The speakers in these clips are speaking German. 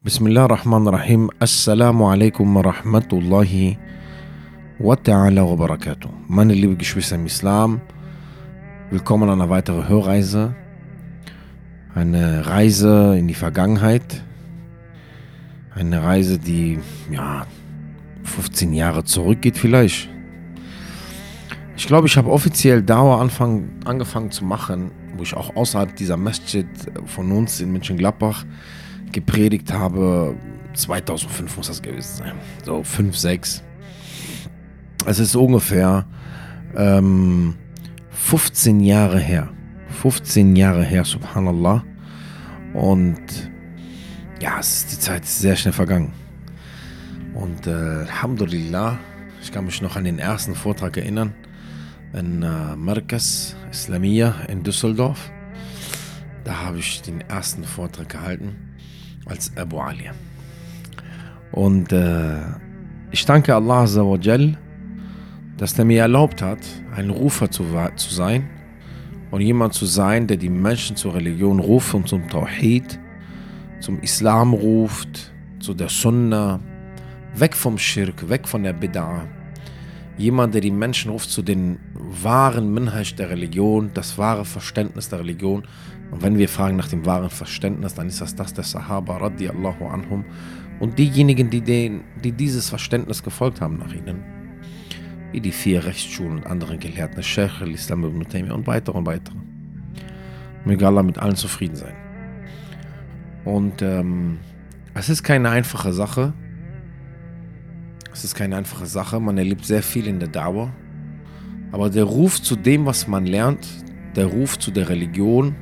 Bismillah ar-Rahman ar-Rahim. Assalamu alaikum wa rahmatullahi wa ta'ala wa barakatuh. Meine liebe Geschwister im Islam, willkommen an einer weiteren Hörreise. Eine Reise in die Vergangenheit. Eine Reise, die ja 15 Jahre zurückgeht vielleicht. Ich glaube, ich habe offiziell Dauer angefangen zu machen, wo ich auch außerhalb dieser Masjid von uns in Mönchengladbach gepredigt habe. 2005 muss das gewesen sein. So 5, 6. Es ist ungefähr ähm, 15 Jahre her. 15 Jahre her, subhanallah. Und ja, es ist, die Zeit sehr schnell vergangen. Und äh, Alhamdulillah, ich kann mich noch an den ersten Vortrag erinnern in äh, Markas Islamiyah in Düsseldorf. Da habe ich den ersten Vortrag gehalten als Abu Ali. Und äh, ich danke Allah Azzawajal, dass er mir erlaubt hat, ein Rufer zu, zu sein und jemand zu sein, der die Menschen zur Religion ruft und zum Tawhid, zum Islam ruft, zu der Sunnah, weg vom Schirk, weg von der Bid'ah. Jemand, der die Menschen ruft zu den wahren Minhaj der Religion, das wahre Verständnis der Religion. Und wenn wir fragen nach dem wahren Verständnis, dann ist das das der Sahaba radiallahu anhum und diejenigen, die, den, die dieses Verständnis gefolgt haben nach ihnen. Wie die vier Rechtsschulen und andere Gelehrten, Sheikh al-Islam ibn Taymiyyah und weitere und weitere. Möge Allah mit allen zufrieden sein. Und ähm, es ist keine einfache Sache. Es ist keine einfache Sache. Man erlebt sehr viel in der Dauer. Aber der Ruf zu dem, was man lernt, der Ruf zu der Religion,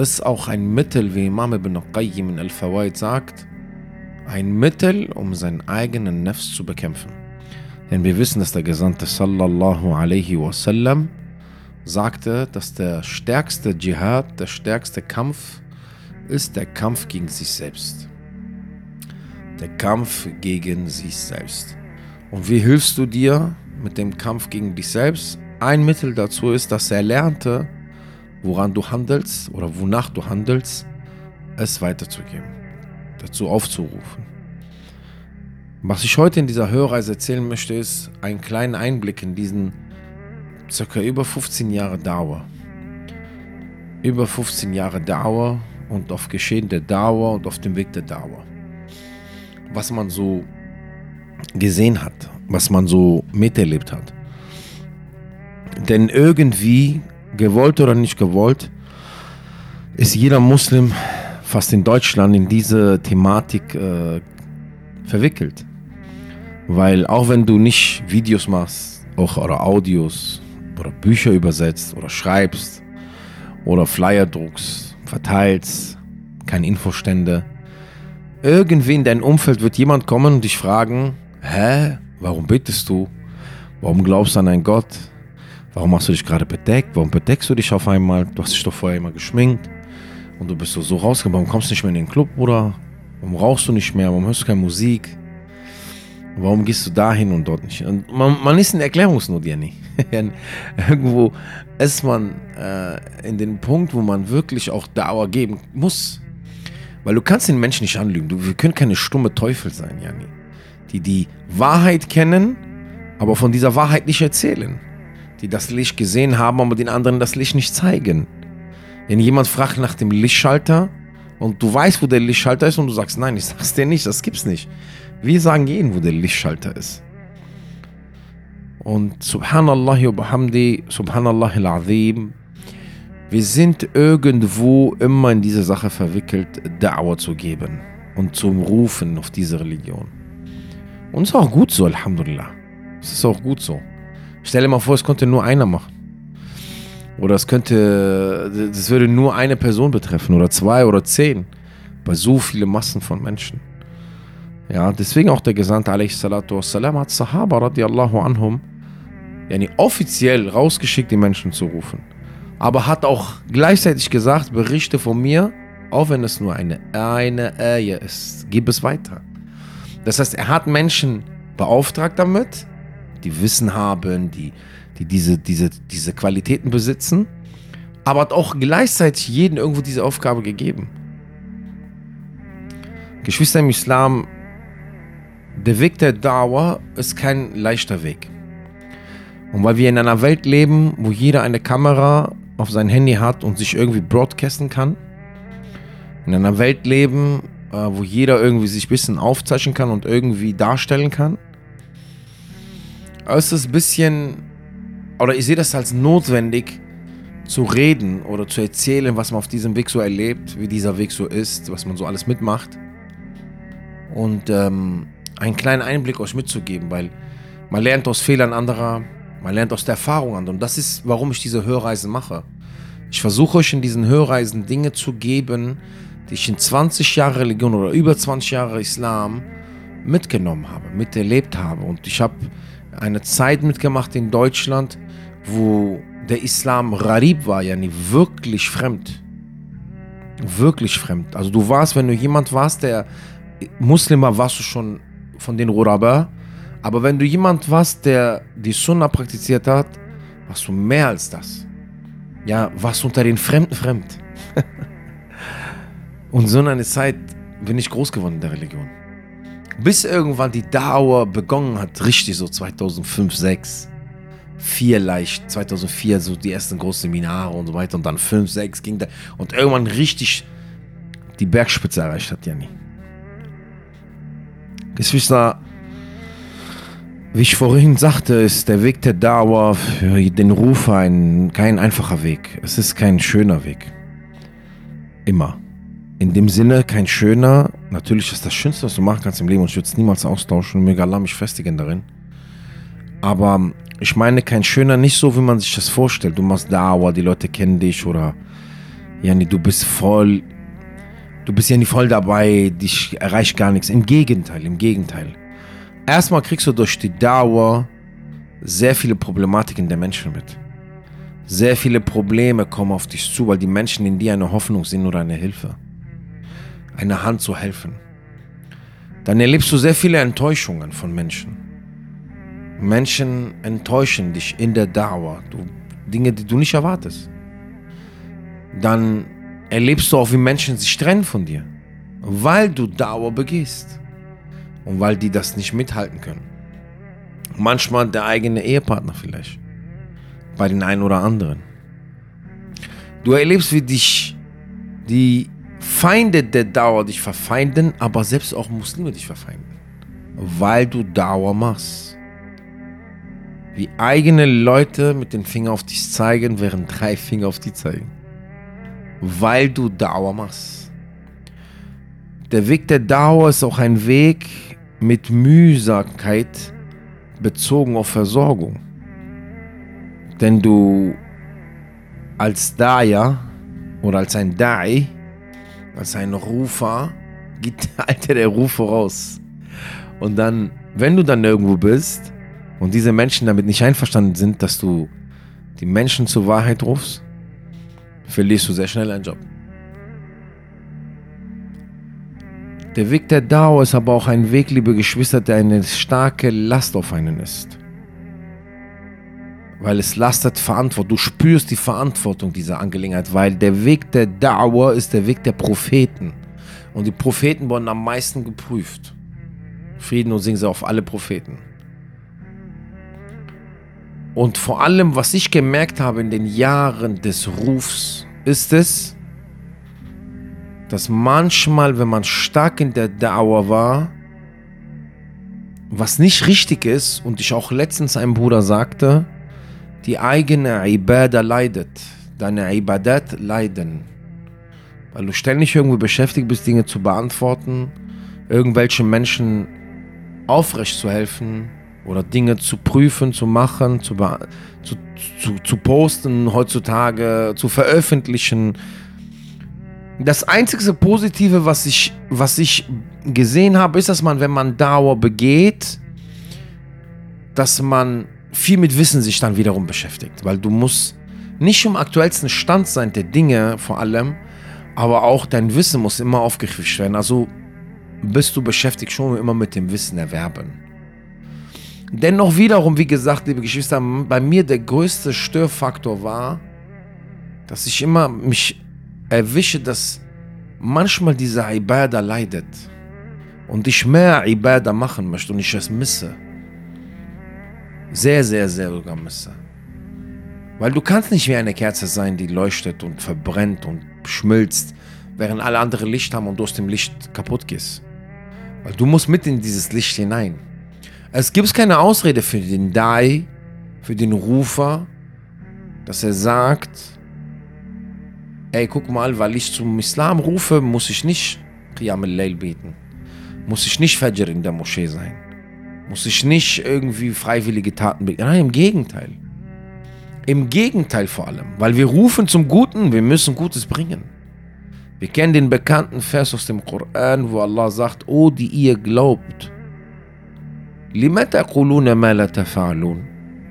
ist auch ein Mittel, wie Imam ibn Qayyim in Al-Fawaid sagt, ein Mittel, um seinen eigenen Nefs zu bekämpfen. Denn wir wissen, dass der Gesandte sallallahu alaihi wasallam sagte, dass der stärkste Dschihad, der stärkste Kampf ist der Kampf gegen sich selbst. Der Kampf gegen sich selbst. Und wie hilfst du dir mit dem Kampf gegen dich selbst? Ein Mittel dazu ist, dass er lernte, woran du handelst oder wonach du handelst, es weiterzugeben, dazu aufzurufen. Was ich heute in dieser Hörreise erzählen möchte, ist einen kleinen Einblick in diesen circa über 15 Jahre Dauer. Über 15 Jahre Dauer und auf Geschehen der Dauer und auf dem Weg der Dauer. Was man so gesehen hat, was man so miterlebt hat. Denn irgendwie, gewollt oder nicht gewollt, ist jeder Muslim fast in Deutschland in diese Thematik äh, verwickelt. Weil auch wenn du nicht Videos machst, auch oder Audios oder Bücher übersetzt oder schreibst oder Flyer druckst, verteilst, keine Infostände, irgendwie in dein Umfeld wird jemand kommen und dich fragen, hä, warum betest du? Warum glaubst du an einen Gott? Warum hast du dich gerade bedeckt? Warum bedeckst du dich auf einmal? Du hast dich doch vorher immer geschminkt und du bist so, so rausgekommen. Warum kommst du nicht mehr in den Club, Bruder? Warum rauchst du nicht mehr? Warum hörst du keine Musik? Warum gehst du dahin und dort nicht? Und man, man ist in Erklärungsnot, Jenny. Irgendwo ist man äh, in den Punkt, wo man wirklich auch Dauer geben muss. Weil du kannst den Menschen nicht anlügen. Du, wir können keine stumme Teufel sein, Janni. Die die Wahrheit kennen, aber von dieser Wahrheit nicht erzählen. Die das Licht gesehen haben, aber den anderen das Licht nicht zeigen. Wenn jemand fragt nach dem Lichtschalter und du weißt, wo der Lichtschalter ist und du sagst, nein, ich sag's dir nicht, das gibt's nicht. Wir sagen jeden, wo der Lichtschalter ist. Und Subhanallah wa bihamdi, Subhanallah al-Azim, wir sind irgendwo immer in diese Sache verwickelt, Da'wah zu geben und zum Rufen auf diese Religion. Und es ist auch gut so, Alhamdulillah. Es ist auch gut so. Stell dir mal vor, es konnte nur einer machen. Oder es könnte, das würde nur eine Person betreffen oder zwei oder zehn. Bei so vielen Massen von Menschen. Ja, deswegen auch der Gesandte wassalam, hat Sahaba radiallahu anhum yani offiziell rausgeschickt, die Menschen zu rufen. Aber hat auch gleichzeitig gesagt, berichte von mir, auch wenn es nur eine eine Ehe ist, gib es weiter. Das heißt, er hat Menschen beauftragt damit, die Wissen haben, die, die diese, diese, diese Qualitäten besitzen, aber hat auch gleichzeitig jeden irgendwo diese Aufgabe gegeben. Geschwister im Islam, der Weg der Dauer ist kein leichter Weg. Und weil wir in einer Welt leben, wo jeder eine Kamera auf sein Handy hat und sich irgendwie broadcasten kann, in einer Welt leben, äh, wo jeder irgendwie sich ein bisschen aufzeichnen kann und irgendwie darstellen kann, ist es ein bisschen, oder ich sehe das als notwendig, zu reden oder zu erzählen, was man auf diesem Weg so erlebt, wie dieser Weg so ist, was man so alles mitmacht. Und ähm, einen kleinen Einblick euch mitzugeben, weil man lernt aus Fehlern anderer, man lernt aus der Erfahrung anderer. Und das ist, warum ich diese Hörreisen mache. Ich versuche euch in diesen Hörreisen Dinge zu geben, die ich in 20 Jahre Religion oder über 20 Jahre Islam mitgenommen habe, miterlebt habe. Und ich habe eine Zeit mitgemacht in Deutschland, wo der Islam Rarib war, ja wirklich fremd. Wirklich fremd. Also du warst, wenn du jemand warst, der Muslim war, warst du schon von den Ruraba. Aber wenn du jemand warst, der die Sunna praktiziert hat, warst du mehr als das. Ja, warst unter den Fremden fremd. Und so eine Zeit bin ich groß geworden in der Religion. Bis irgendwann die Dauer begonnen hat, richtig so 2005, 2006. 4 leicht, 2004 so die ersten großen Seminare und so weiter und dann 5, 6 ging da und irgendwann richtig die Bergspitze erreicht hat, Janni. Geschwister, wie ich vorhin sagte, ist der Weg der Dauer für den Rufer ein, kein einfacher Weg. Es ist kein schöner Weg. Immer. In dem Sinne kein schöner. Natürlich ist das Schönste, was du machen kannst im Leben und ich würde es niemals austauschen. Möge Allah mich festigen darin. Aber ich meine kein schöner, nicht so, wie man sich das vorstellt. Du machst Dauer, die Leute kennen dich oder Jani, du bist voll, du bist ja nicht voll dabei, dich erreicht gar nichts. Im Gegenteil, im Gegenteil. Erstmal kriegst du durch die Dauer sehr viele Problematiken der Menschen mit. Sehr viele Probleme kommen auf dich zu, weil die Menschen in dir eine Hoffnung sind oder eine Hilfe. Eine Hand zu helfen. Dann erlebst du sehr viele Enttäuschungen von Menschen. Menschen enttäuschen dich in der Dauer. Du, Dinge, die du nicht erwartest. Dann erlebst du auch, wie Menschen sich trennen von dir. Weil du Dauer begehst. Und weil die das nicht mithalten können. Manchmal der eigene Ehepartner vielleicht. Bei den einen oder anderen. Du erlebst, wie dich die Feinde der Dauer dich verfeinden, aber selbst auch Muslime dich verfeinden. Weil du Dauer machst wie eigene Leute mit dem Finger auf dich zeigen, während drei Finger auf dich zeigen. Weil du Dauer machst. Der Weg der Dauer ist auch ein Weg mit Mühsamkeit bezogen auf Versorgung. Denn du als Daya oder als ein Dai, als ein Rufer, geht der Alter der Rufe raus. Und dann, wenn du dann irgendwo bist, und diese Menschen damit nicht einverstanden sind, dass du die Menschen zur Wahrheit rufst, verlierst du sehr schnell einen Job. Der Weg der Dauer ist aber auch ein Weg, liebe Geschwister, der eine starke Last auf einen ist. Weil es lastet Verantwortung. Du spürst die Verantwortung dieser Angelegenheit, weil der Weg der Dauer ist der Weg der Propheten. Und die Propheten wurden am meisten geprüft. Frieden und Singen auf alle Propheten. Und vor allem, was ich gemerkt habe in den Jahren des Rufs, ist es, dass manchmal, wenn man stark in der Dauer war, was nicht richtig ist, und ich auch letztens einem Bruder sagte, die eigene Ibadah leidet, deine Ibadat leiden. Weil du ständig irgendwie beschäftigt bist, Dinge zu beantworten, irgendwelchen Menschen aufrecht zu helfen, oder Dinge zu prüfen, zu machen, zu, zu, zu, zu posten heutzutage, zu veröffentlichen. Das einzige Positive, was ich, was ich gesehen habe, ist, dass man, wenn man Dauer begeht, dass man viel mit Wissen sich dann wiederum beschäftigt. Weil du musst nicht im aktuellsten Stand sein der Dinge vor allem, aber auch dein Wissen muss immer aufgefrischt werden. Also bist du beschäftigt schon immer mit dem Wissen erwerben. Dennoch wiederum, wie gesagt, liebe Geschwister, bei mir der größte Störfaktor war, dass ich immer mich erwische, dass manchmal diese Ibadah leidet. und ich mehr Ibadah machen möchte und ich es misse, sehr, sehr, sehr sogar misse. Weil du kannst nicht wie eine Kerze sein, die leuchtet und verbrennt und schmilzt, während alle andere Licht haben und du aus dem Licht kaputt gehst. Weil du musst mit in dieses Licht hinein. Es gibt keine Ausrede für den Dai, für den Rufer, dass er sagt, ey, guck mal, weil ich zum Islam rufe, muss ich nicht Qiyam al-Layl beten. Muss ich nicht Fajr in der Moschee sein. Muss ich nicht irgendwie freiwillige Taten beten. Nein, im Gegenteil. Im Gegenteil vor allem. Weil wir rufen zum Guten, wir müssen Gutes bringen. Wir kennen den bekannten Vers aus dem Koran, wo Allah sagt, oh, die ihr glaubt.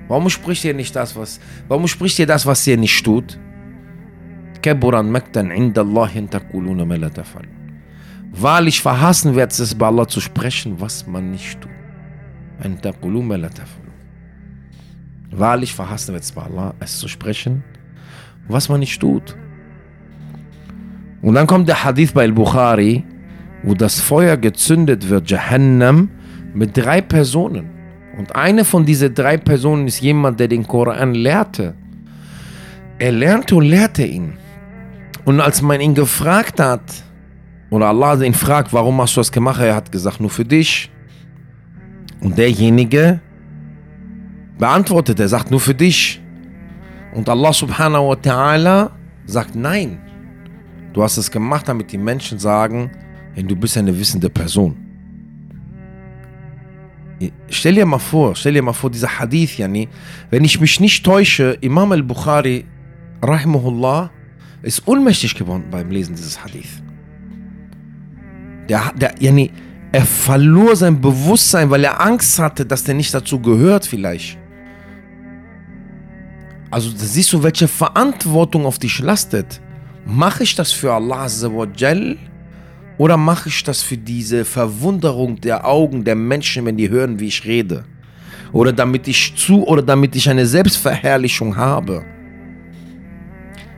Warum spricht ihr nicht das, was, warum spricht ihr das, was ihr nicht tut? Wahrlich verhassen wird es bei Allah zu sprechen, was man nicht tut. Wahrlich verhassen es bei Allah, es zu sprechen, was man nicht tut. Und dann kommt der Hadith bei Al-Bukhari, wo das Feuer gezündet wird, Jahannam, mit drei Personen. Und eine von diesen drei Personen ist jemand, der den Koran lehrte. Er lernte und lehrte ihn. Und als man ihn gefragt hat, oder Allah ihn fragt, warum hast du das gemacht, er hat gesagt, nur für dich. Und derjenige beantwortet, er sagt, nur für dich. Und Allah subhanahu wa ta'ala sagt, nein, Du hast es gemacht, damit die Menschen sagen, hey, du bist eine wissende Person. Stell dir mal vor, stell dir mal vor, dieser Hadith, yani, wenn ich mich nicht täusche, Imam al-Bukhari, rahimahullah, ist ohnmächtig geworden beim Lesen dieses Hadith. Der, der, yani, er verlor sein Bewusstsein, weil er Angst hatte, dass der nicht dazu gehört vielleicht. Also da siehst du, welche Verantwortung auf dich lastet. Mache ich das für Allah Azzawajal oder mache ich das für diese Verwunderung der Augen der Menschen, wenn die hören, wie ich rede? Oder damit ich zu oder damit ich eine Selbstverherrlichung habe?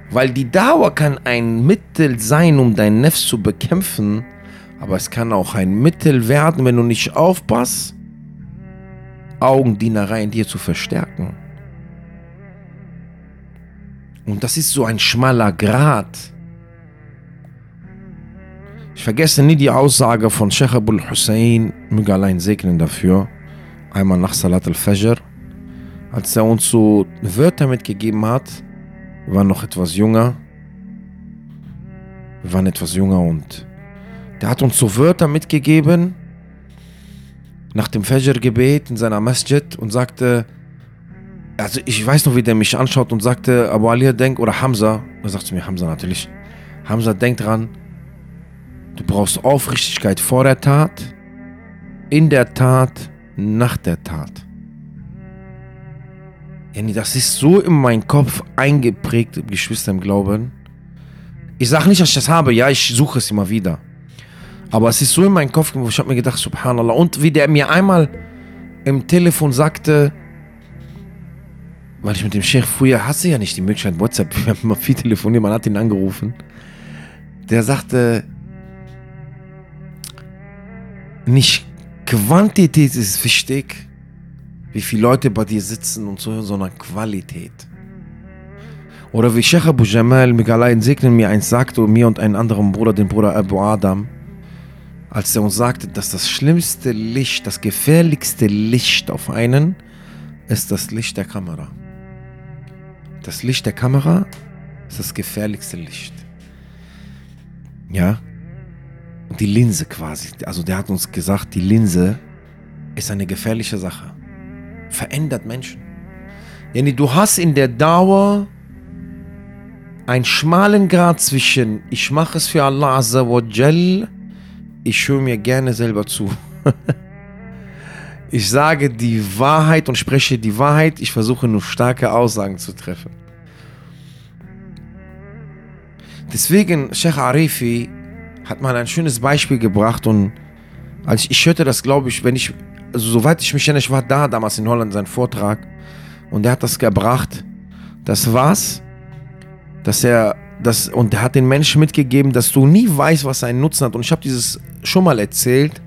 Weil die Dauer kann ein Mittel sein, um dein Nefs zu bekämpfen, aber es kann auch ein Mittel werden, wenn du nicht aufpasst, Augendienerei in dir zu verstärken. Und das ist so ein schmaler Grat. Ich vergesse nie die Aussage von Sheikh Abul Hussein, möge allein segnen dafür, einmal nach Salat al-Fajr, als er uns so Wörter mitgegeben hat. Wir waren noch etwas jünger. Wir waren etwas jünger und der hat uns so Wörter mitgegeben nach dem Fajr-Gebet in seiner Masjid und sagte, also ich weiß noch, wie der mich anschaut und sagte, Abu Ali, denk, oder Hamza, er sagt zu mir, Hamza natürlich, Hamza, denk dran, du brauchst Aufrichtigkeit vor der Tat, in der Tat, nach der Tat. Yani, das ist so in meinen Kopf eingeprägt, Geschwister im Glauben. Ich sage nicht, dass ich das habe, ja, ich suche es immer wieder. Aber es ist so in meinen Kopf, ich habe mir gedacht, subhanallah. Und wie der mir einmal im Telefon sagte, weil ich mit dem Chef früher hatte ja nicht die Möglichkeit, WhatsApp, wir haben immer viel telefoniert, man hat ihn angerufen. Der sagte, nicht Quantität ist wichtig, wie viele Leute bei dir sitzen und so, sondern Qualität. Oder wie Sheikh Abu Jamal, Migalai segnen mir eins sagte mir und einen anderen Bruder, den Bruder Abu Adam, als er uns sagte, dass das schlimmste Licht, das gefährlichste Licht auf einen ist das Licht der Kamera. Das Licht der Kamera ist das gefährlichste Licht. Ja? Die Linse quasi. Also der hat uns gesagt, die Linse ist eine gefährliche Sache. Verändert Menschen. Yani du hast in der Dauer einen schmalen Grad zwischen ich mache es für Allah Azza wa Jal, ich höre mir gerne selber zu. Ich sage die Wahrheit und spreche die Wahrheit. Ich versuche nur starke Aussagen zu treffen. Deswegen, Sheikh Arifi hat mal ein schönes Beispiel gebracht und als ich, hörte das, glaube ich, wenn ich, also soweit ich mich erinnere, ich war da damals in Holland, sein Vortrag und er hat das gebracht. Das war's, dass er das, und er hat den Menschen mitgegeben, dass du nie weißt, was einen Nutzen hat. Und ich habe dieses schon mal erzählt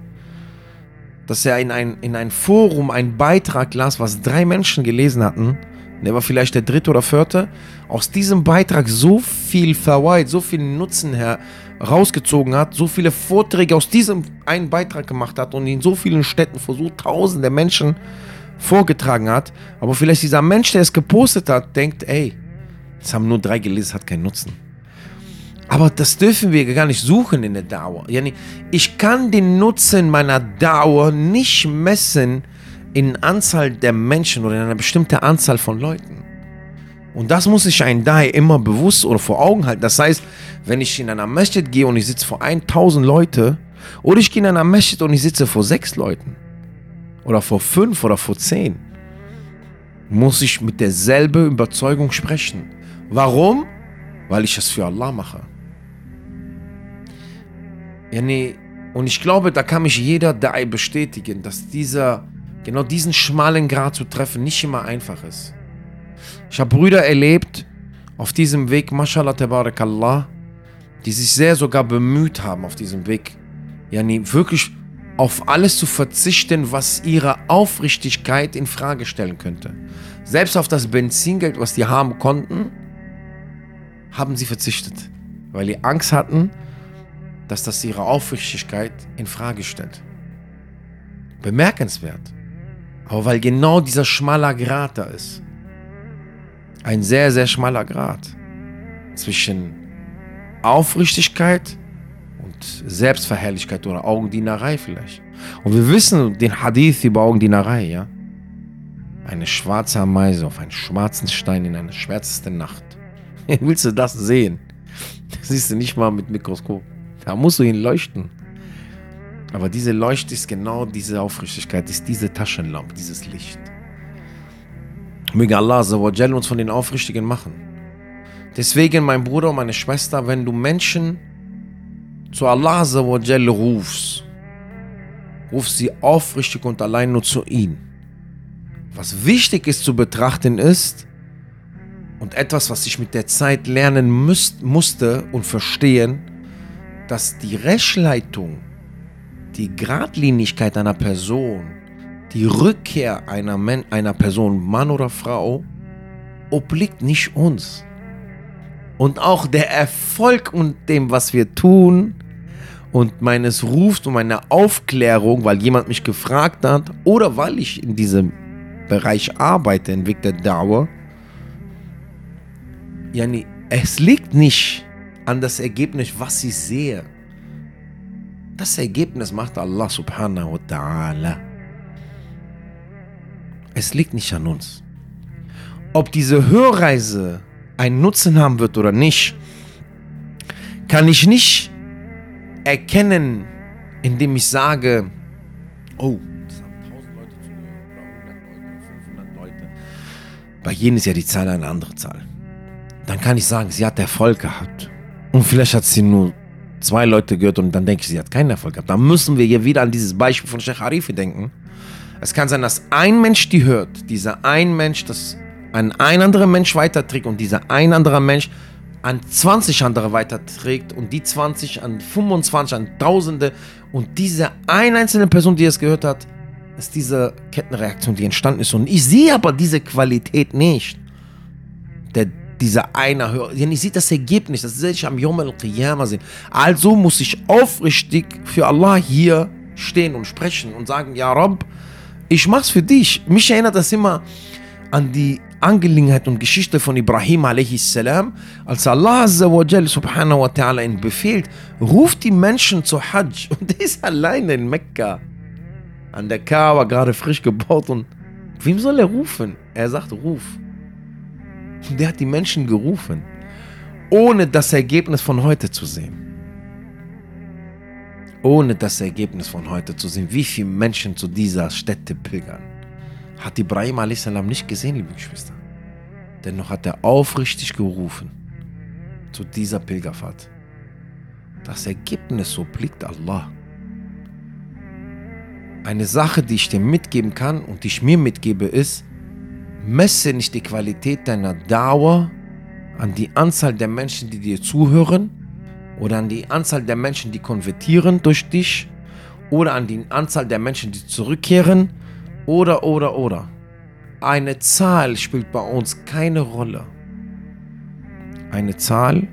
dass er in ein, in ein Forum einen Beitrag las, was drei Menschen gelesen hatten. Der war vielleicht der dritte oder vierte. Aus diesem Beitrag so viel Verweit, so viel Nutzen herausgezogen hat, so viele Vorträge aus diesem einen Beitrag gemacht hat und in so vielen Städten vor so tausende Menschen vorgetragen hat. Aber vielleicht dieser Mensch, der es gepostet hat, denkt, ey, es haben nur drei gelesen, hat keinen Nutzen. Aber das dürfen wir gar nicht suchen in der Dauer. Ich kann den Nutzen meiner Dauer nicht messen in Anzahl der Menschen oder in einer bestimmten Anzahl von Leuten. Und das muss sich ein Dai immer bewusst oder vor Augen halten. Das heißt, wenn ich in einer Masjid gehe und ich sitze vor 1000 Leute oder ich gehe in einer Masjid und ich sitze vor sechs Leuten oder vor fünf oder vor zehn, muss ich mit derselben Überzeugung sprechen. Warum? Weil ich es für Allah mache. Ja. Und ich glaube, da kann mich jeder Dai bestätigen, dass dieser, genau diesen schmalen Grad zu treffen nicht immer einfach ist. Ich habe Brüder erlebt auf diesem Weg, mashallah tabarakallah, die sich sehr sogar bemüht haben auf diesem Weg, ja, wirklich auf alles zu verzichten, was ihre Aufrichtigkeit in Frage stellen könnte. Selbst auf das Benzingeld, was die haben konnten, haben sie verzichtet, weil sie Angst hatten, dass das ihre Aufrichtigkeit in Frage stellt. Bemerkenswert. Aber weil genau dieser schmaler Grat da ist. Ein sehr, sehr schmaler Grat zwischen Aufrichtigkeit und Selbstverherrlichkeit oder Augendienerei vielleicht. Und wir wissen den Hadith über Augendienerei, ja? Eine schwarze Ameise auf einen schwarzen Stein in einer schwärzesten Nacht. Willst du das sehen? Das siehst du nicht mal mit Mikroskop. Da musst du ihn leuchten. Aber diese Leuchte ist genau diese Aufrichtigkeit, ist diese Taschenlampe, dieses Licht. Möge Allah uns von den Aufrichtigen machen. Deswegen, mein Bruder und meine Schwester, wenn du Menschen zu Allah rufst, ruf sie aufrichtig und allein nur zu ihm. Was wichtig ist zu betrachten ist, und etwas, was ich mit der Zeit lernen müsst, musste und verstehen, dass die Rechtsleitung, die Gradlinigkeit einer Person, die Rückkehr einer, Men einer Person, Mann oder Frau, obliegt nicht uns. Und auch der Erfolg und dem, was wir tun und meines Rufs und meiner Aufklärung, weil jemand mich gefragt hat oder weil ich in diesem Bereich arbeite, im Weg der Dauer, yani, es liegt nicht an das Ergebnis, was ich sehe. Das Ergebnis macht Allah subhanahu wa ta'ala. Es liegt nicht an uns. Ob diese Hörreise einen Nutzen haben wird oder nicht, kann ich nicht erkennen, indem ich sage, oh, das haben 1000 Leute zugehört oder 100 Leute, 500 Leute. Bei jenen ist ja die Zahl eine andere Zahl. Dann kann ich sagen, sie hat Erfolg gehabt. Und vielleicht hat sie nur zwei Leute gehört und dann denke ich, sie hat keinen Erfolg gehabt. Da müssen wir hier wieder an dieses Beispiel von Sheikh Harifi denken. Es kann sein, dass ein Mensch die hört, dieser ein Mensch das an ein anderer Mensch weiterträgt und dieser ein anderer Mensch an 20 andere weiterträgt und die 20 an 25, an Tausende und diese ein einzelne Person, die es gehört hat, ist diese Kettenreaktion, die entstanden ist. Und ich sehe aber diese Qualität nicht. Der dieser einer Hörer. Ich sehe das Ergebnis, das sehe ich am Yom al-Qiyamah sehen. Also muss ich aufrichtig für Allah hier stehen und sprechen und sagen, ja Rob, ich mach's für dich. Mich erinnert das immer an die Angelegenheit und Geschichte von Ibrahim a.s., als Allah subhanahu wa ta'ala ihn befehlt, ruft die Menschen zu Hajj und der ist alleine in Mekka. An der Kaaba gerade frisch gebaut und wem soll er rufen? Er sagt, ruf. Und der hat die Menschen gerufen, ohne das Ergebnis von heute zu sehen. Ohne das Ergebnis von heute zu sehen, wie viele Menschen zu dieser Stätte pilgern. Hat Ibrahim a.s. nicht gesehen, liebe Geschwister. Dennoch hat er aufrichtig gerufen zu dieser Pilgerfahrt. Das Ergebnis obliegt Allah. Eine Sache, die ich dir mitgeben kann und die ich mir mitgebe, ist, Messe nicht die Qualität deiner Dauer an die Anzahl der Menschen, die dir zuhören oder an die Anzahl der Menschen, die konvertieren durch dich oder an die Anzahl der Menschen, die zurückkehren oder, oder, oder. Eine Zahl spielt bei uns keine Rolle. Eine Zahl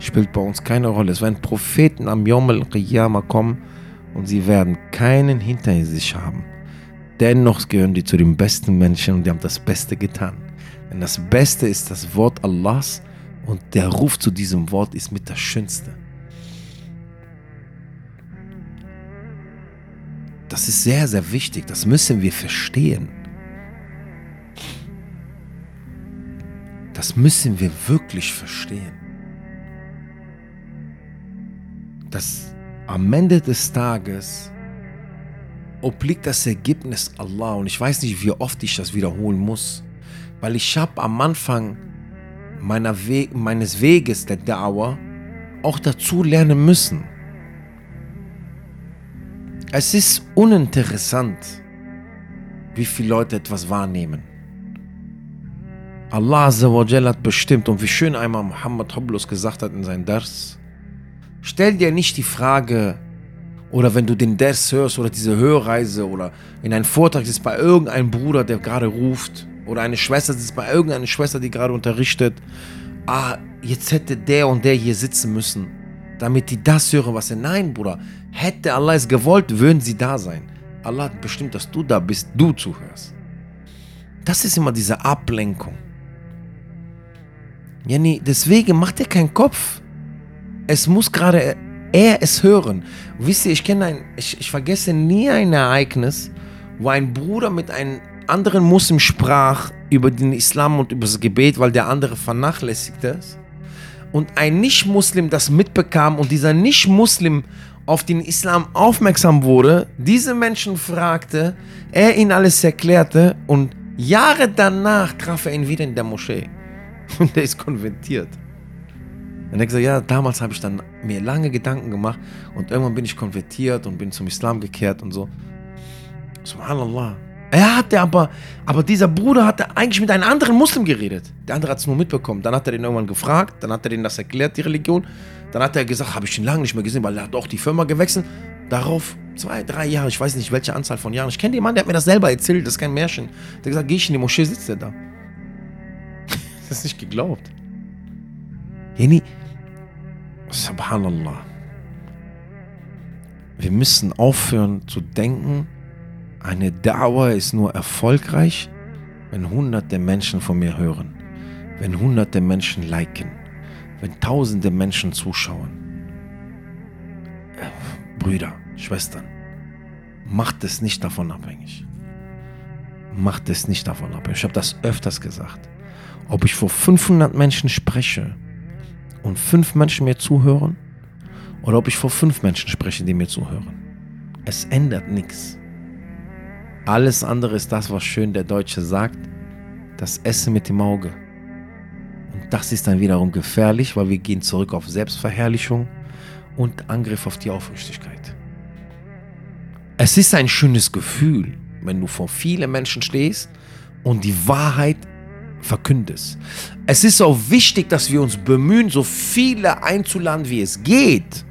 spielt bei uns keine Rolle. Es werden Propheten am Yom al-Qiyamah kommen und sie werden keinen hinter sich haben. Dennoch gehören die zu den besten Menschen und die haben das Beste getan. Denn das Beste ist das Wort Allahs und der Ruf zu diesem Wort ist mit das Schönste. Das ist sehr, sehr wichtig. Das müssen wir verstehen. Das müssen wir wirklich verstehen. Dass am Ende des Tages obliegt das Ergebnis Allah. Und ich weiß nicht, wie oft ich das wiederholen muss. Weil ich habe am Anfang meiner We meines Weges der Dauer auch dazu lernen müssen. Es ist uninteressant, wie viele Leute etwas wahrnehmen. Allah hat bestimmt und wie schön einmal Muhammad Hoblus gesagt hat in seinem Dars, stell dir nicht die Frage, oder wenn du den Ders hörst oder diese Hörreise oder in einem Vortrag ist bei irgendeinem Bruder, der gerade ruft, oder eine Schwester sitzt bei irgendeiner Schwester, die gerade unterrichtet, ah, jetzt hätte der und der hier sitzen müssen damit die das hören, was er. Nein, Bruder. Hätte Allah es gewollt, würden sie da sein. Allah hat bestimmt, dass du da bist, du zuhörst. Das ist immer diese Ablenkung. Nee, deswegen macht er keinen Kopf. Es muss gerade er es hören. Wisst ihr, ich kenne ein, ich, ich vergesse nie ein Ereignis, wo ein Bruder mit einem anderen Muslim sprach über den Islam und über das Gebet, weil der andere vernachlässigt es und ein Nicht-Muslim das mitbekam und dieser Nicht-Muslim auf den Islam aufmerksam wurde, diese Menschen fragte, er ihnen alles erklärte und Jahre danach traf er ihn wieder in der Moschee. Und er ist konvertiert. Er hat gesagt, ja, damals habe ich dann mir lange Gedanken gemacht und irgendwann bin ich konvertiert und bin zum Islam gekehrt und so. Subhanallah. Er hatte aber, aber dieser Bruder hatte eigentlich mit einem anderen Muslim geredet. Der andere hat es nur mitbekommen. Dann hat er den irgendwann gefragt, dann hat er denen das erklärt, die Religion. Dann hat er gesagt, habe ich ihn lange nicht mehr gesehen, weil er hat auch die Firma gewechselt. Darauf zwei, drei Jahre, ich weiß nicht welche Anzahl von Jahren. Ich kenne den Mann, der hat mir das selber erzählt, das ist kein Märchen. Der hat gesagt, geh ich in die Moschee, sitzt er da. das ist nicht geglaubt. Jeni, subhanallah. Wir müssen aufhören zu denken, eine Dauer ist nur erfolgreich, wenn hunderte Menschen von mir hören, wenn hunderte Menschen liken, wenn tausende Menschen zuschauen. Brüder, Schwestern, macht es nicht davon abhängig. Macht es nicht davon abhängig. Ich habe das öfters gesagt. Ob ich vor 500 Menschen spreche und fünf Menschen mir zuhören oder ob ich vor fünf Menschen spreche, die mir zuhören. Es ändert nichts. Alles andere ist das, was schön der Deutsche sagt, das Essen mit dem Auge. Und das ist dann wiederum gefährlich, weil wir gehen zurück auf Selbstverherrlichung und Angriff auf die Aufrichtigkeit. Es ist ein schönes Gefühl, wenn du vor vielen Menschen stehst und die Wahrheit verkündest. Es ist auch wichtig, dass wir uns bemühen, so viele einzuladen, wie es geht.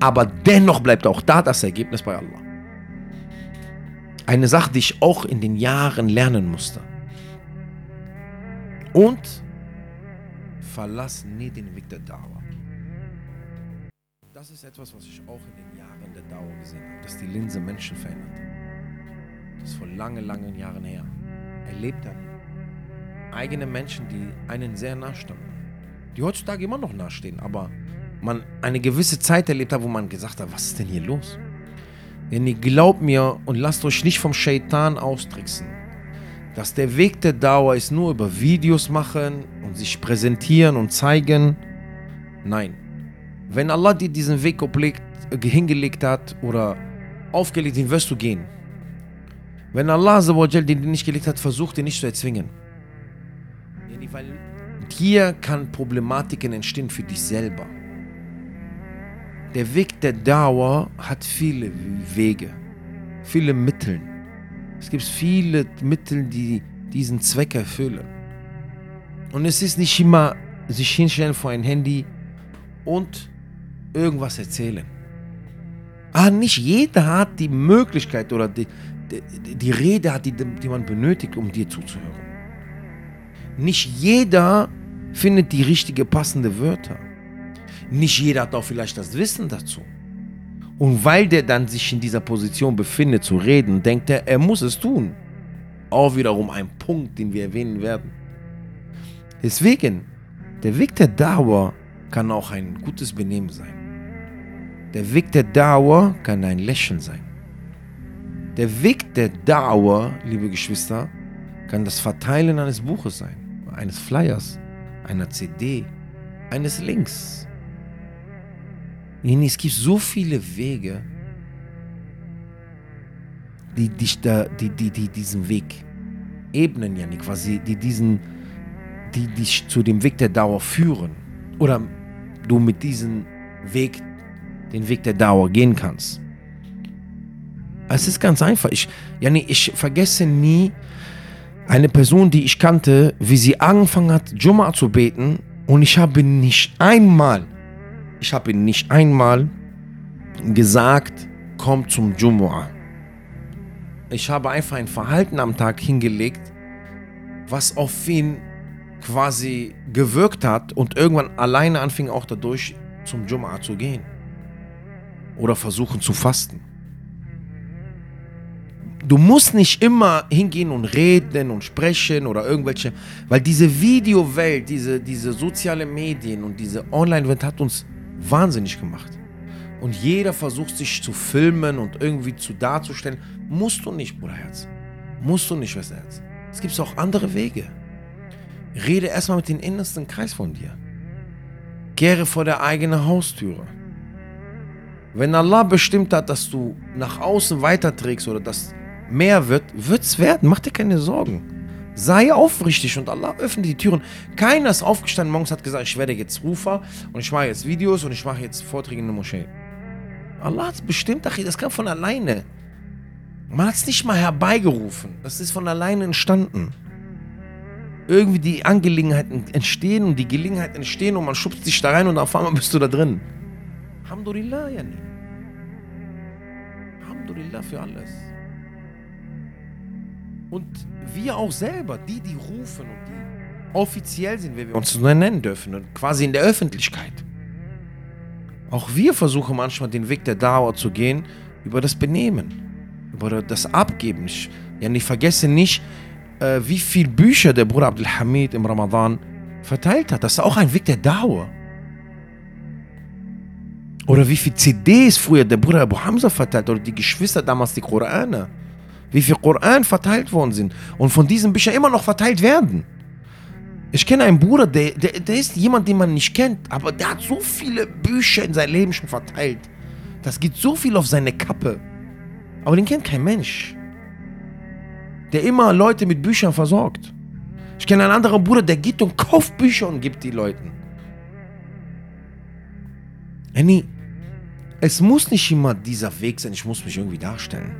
Aber dennoch bleibt auch da das Ergebnis bei Allah. Eine Sache, die ich auch in den Jahren lernen musste. Und verlass nie den Weg der Dauer. Das ist etwas, was ich auch in den Jahren der Dauer gesehen habe, dass die Linse Menschen verändert. Das ist vor lange, langen Jahren her. Erlebt dann eigene Menschen, die einen sehr nah standen. Die heutzutage immer noch nahestehen, aber man eine gewisse Zeit erlebt hat, wo man gesagt hat, was ist denn hier los? Denn ihr glaubt mir und lasst euch nicht vom Shaitan austricksen, dass der Weg der Dauer ist nur über Videos machen und sich präsentieren und zeigen. Nein. Wenn Allah dir diesen Weg hingelegt hat oder aufgelegt, den wirst du gehen. Wenn Allah den dir nicht gelegt hat, versucht ihn nicht zu erzwingen. Weil hier kann Problematiken entstehen für dich selber. Der Weg der Dauer hat viele Wege, viele Mittel. Es gibt viele Mittel, die diesen Zweck erfüllen. Und es ist nicht immer sich hinstellen vor ein Handy und irgendwas erzählen. Ah, nicht jeder hat die Möglichkeit oder die, die, die Rede hat, die, die man benötigt, um dir zuzuhören. Nicht jeder findet die richtige passende Wörter. Nicht jeder hat auch vielleicht das Wissen dazu. Und weil der dann sich in dieser Position befindet zu reden, denkt er, er muss es tun. Auch wiederum ein Punkt, den wir erwähnen werden. Deswegen, der Weg der Dauer kann auch ein gutes Benehmen sein. Der Weg der Dauer kann ein Lächeln sein. Der Weg der Dauer, liebe Geschwister, kann das Verteilen eines Buches sein, eines Flyers, einer CD, eines Links. Es gibt so viele Wege, die, dich die, die, die diesen Weg ebnen, ja nicht quasi, die diesen, die dich zu dem Weg der Dauer führen. Oder du mit diesem Weg den Weg der Dauer gehen kannst. Es ist ganz einfach. Ich, ja, nee, ich vergesse nie eine Person, die ich kannte, wie sie angefangen hat, Jumma zu beten. Und ich habe nicht einmal, ich habe nicht einmal gesagt, komm zum Jumma. Ich habe einfach ein Verhalten am Tag hingelegt, was auf ihn quasi gewirkt hat und irgendwann alleine anfing auch dadurch zum Jum'a zu gehen. Oder versuchen zu fasten. Du musst nicht immer hingehen und reden und sprechen oder irgendwelche, weil diese Videowelt, diese, diese soziale Medien und diese Online-Welt hat uns wahnsinnig gemacht. Und jeder versucht sich zu filmen und irgendwie zu darzustellen. Musst du nicht, Bruderherz. Musst du nicht, Schwesterherz. Es gibt auch andere Wege. Rede erstmal mit dem innersten Kreis von dir. Kehre vor der eigenen Haustüre. Wenn Allah bestimmt hat, dass du nach außen weiterträgst oder dass mehr wird, wird es werden. Mach dir keine Sorgen. Sei aufrichtig und Allah öffnet die Türen. Keiner ist aufgestanden morgens hat gesagt, ich werde jetzt Rufer und ich mache jetzt Videos und ich mache jetzt Vorträge in der Moschee. Allah hat es bestimmt, das kam von alleine. Man hat es nicht mal herbeigerufen. Das ist von alleine entstanden irgendwie die Angelegenheiten entstehen und die Gelegenheit entstehen und man schubst dich da rein und auf einmal bist du da drin. Alhamdulillah, Yani. Alhamdulillah für alles. Und wir auch selber, die, die rufen und die offiziell sind, wie wir uns nennen dürfen, und quasi in der Öffentlichkeit. Auch wir versuchen manchmal den Weg der Dauer zu gehen über das Benehmen, über das Abgeben. Ich, ja, ich vergesse nicht, äh, wie viele Bücher der Bruder Abdul Hamid im Ramadan verteilt hat. Das ist auch ein Weg der Dauer. Oder wie viele CDs früher der Bruder Abu Hamza verteilt oder die Geschwister damals die Koraner. Wie viel Koran verteilt worden sind und von diesen Büchern immer noch verteilt werden. Ich kenne einen Bruder, der, der, der ist jemand, den man nicht kennt, aber der hat so viele Bücher in seinem Leben schon verteilt. Das geht so viel auf seine Kappe. Aber den kennt kein Mensch der immer Leute mit Büchern versorgt. Ich kenne einen anderen Bruder, der geht und kauft Bücher und gibt die Leuten. Annie, es muss nicht immer dieser Weg sein, ich muss mich irgendwie darstellen.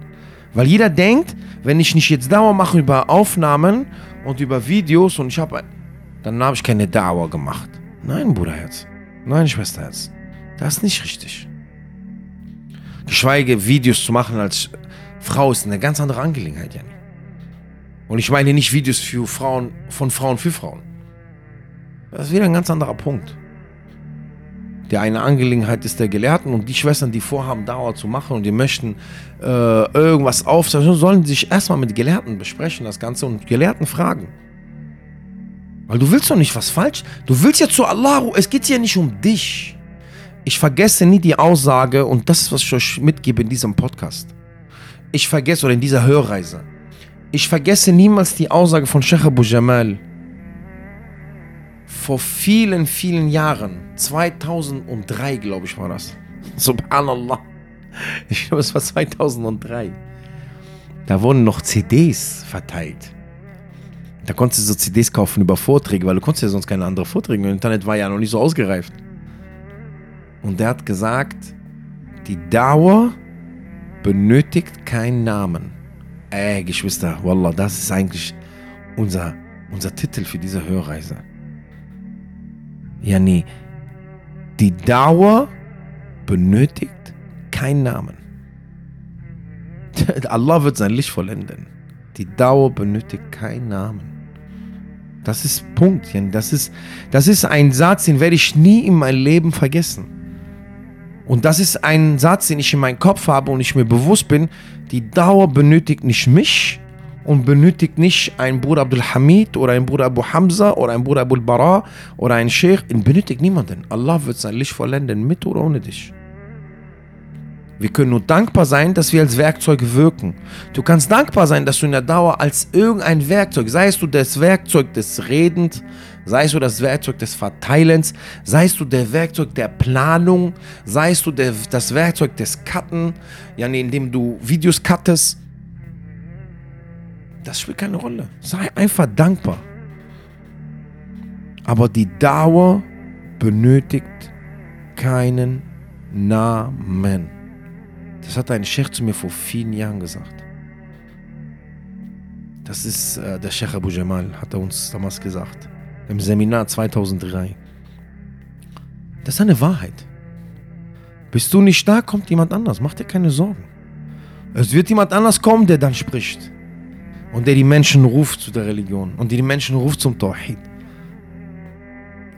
Weil jeder denkt, wenn ich nicht jetzt Dauer mache über Aufnahmen und über Videos und ich habe, dann habe ich keine Dauer gemacht. Nein, Bruderherz. Nein, Schwesterherz. Das ist nicht richtig. Geschweige, Videos zu machen als Frau ist eine ganz andere Angelegenheit, Janni. Und ich meine nicht Videos für Frauen, von Frauen für Frauen. Das ist wieder ein ganz anderer Punkt. Der eine Angelegenheit ist der Gelehrten und die Schwestern, die vorhaben, Dauer zu machen und die möchten äh, irgendwas aufzeichnen, sollen sich erstmal mit Gelehrten besprechen, das Ganze und Gelehrten fragen. Weil du willst doch nicht was falsch. Du willst ja zu Allah, es geht ja nicht um dich. Ich vergesse nie die Aussage und das ist, was ich euch mitgebe in diesem Podcast. Ich vergesse oder in dieser Hörreise. Ich vergesse niemals die Aussage von Sheikh Abu Jamal. Vor vielen, vielen Jahren, 2003 glaube ich war das. Subhanallah. Ich glaube, es war 2003. Da wurden noch CDs verteilt. Da konntest du so CDs kaufen über Vorträge, weil du konntest ja sonst keine anderen Vorträge. Das Internet war ja noch nicht so ausgereift. Und der hat gesagt, die Dauer benötigt keinen Namen. Ey, Geschwister, Wallah, das ist eigentlich unser, unser Titel für diese Hörreise. Ja, nee. Die Dauer benötigt keinen Namen. Allah wird sein Licht vollenden. Die Dauer benötigt keinen Namen. Das ist Punkt. Das ist, das ist ein Satz, den werde ich nie in meinem Leben vergessen. Und das ist ein Satz, den ich in meinem Kopf habe und ich mir bewusst bin, die Dauer benötigt nicht mich und benötigt nicht ein Bruder Abdul Hamid oder ein Bruder Abu Hamza oder ein Bruder Abu Bara oder ein Sheikh. Er benötigt niemanden. Allah wird sein Licht vollenden, mit oder ohne dich. Wir können nur dankbar sein, dass wir als Werkzeug wirken. Du kannst dankbar sein, dass du in der Dauer als irgendein Werkzeug, sei es du das Werkzeug des Redens, sei es du das Werkzeug des Verteilens, sei es du der Werkzeug der Planung, sei es du der, das Werkzeug des Cutten, ja, indem du Videos cuttest. Das spielt keine Rolle. Sei einfach dankbar. Aber die Dauer benötigt keinen Namen. Das hat ein Sheikh zu mir vor vielen Jahren gesagt. Das ist äh, der Sheikh Abu Jamal, hat er uns damals gesagt. Im Seminar 2003. Das ist eine Wahrheit. Bist du nicht da, kommt jemand anders. Mach dir keine Sorgen. Es wird jemand anders kommen, der dann spricht. Und der die Menschen ruft zu der Religion. Und der die Menschen ruft zum Tawhid.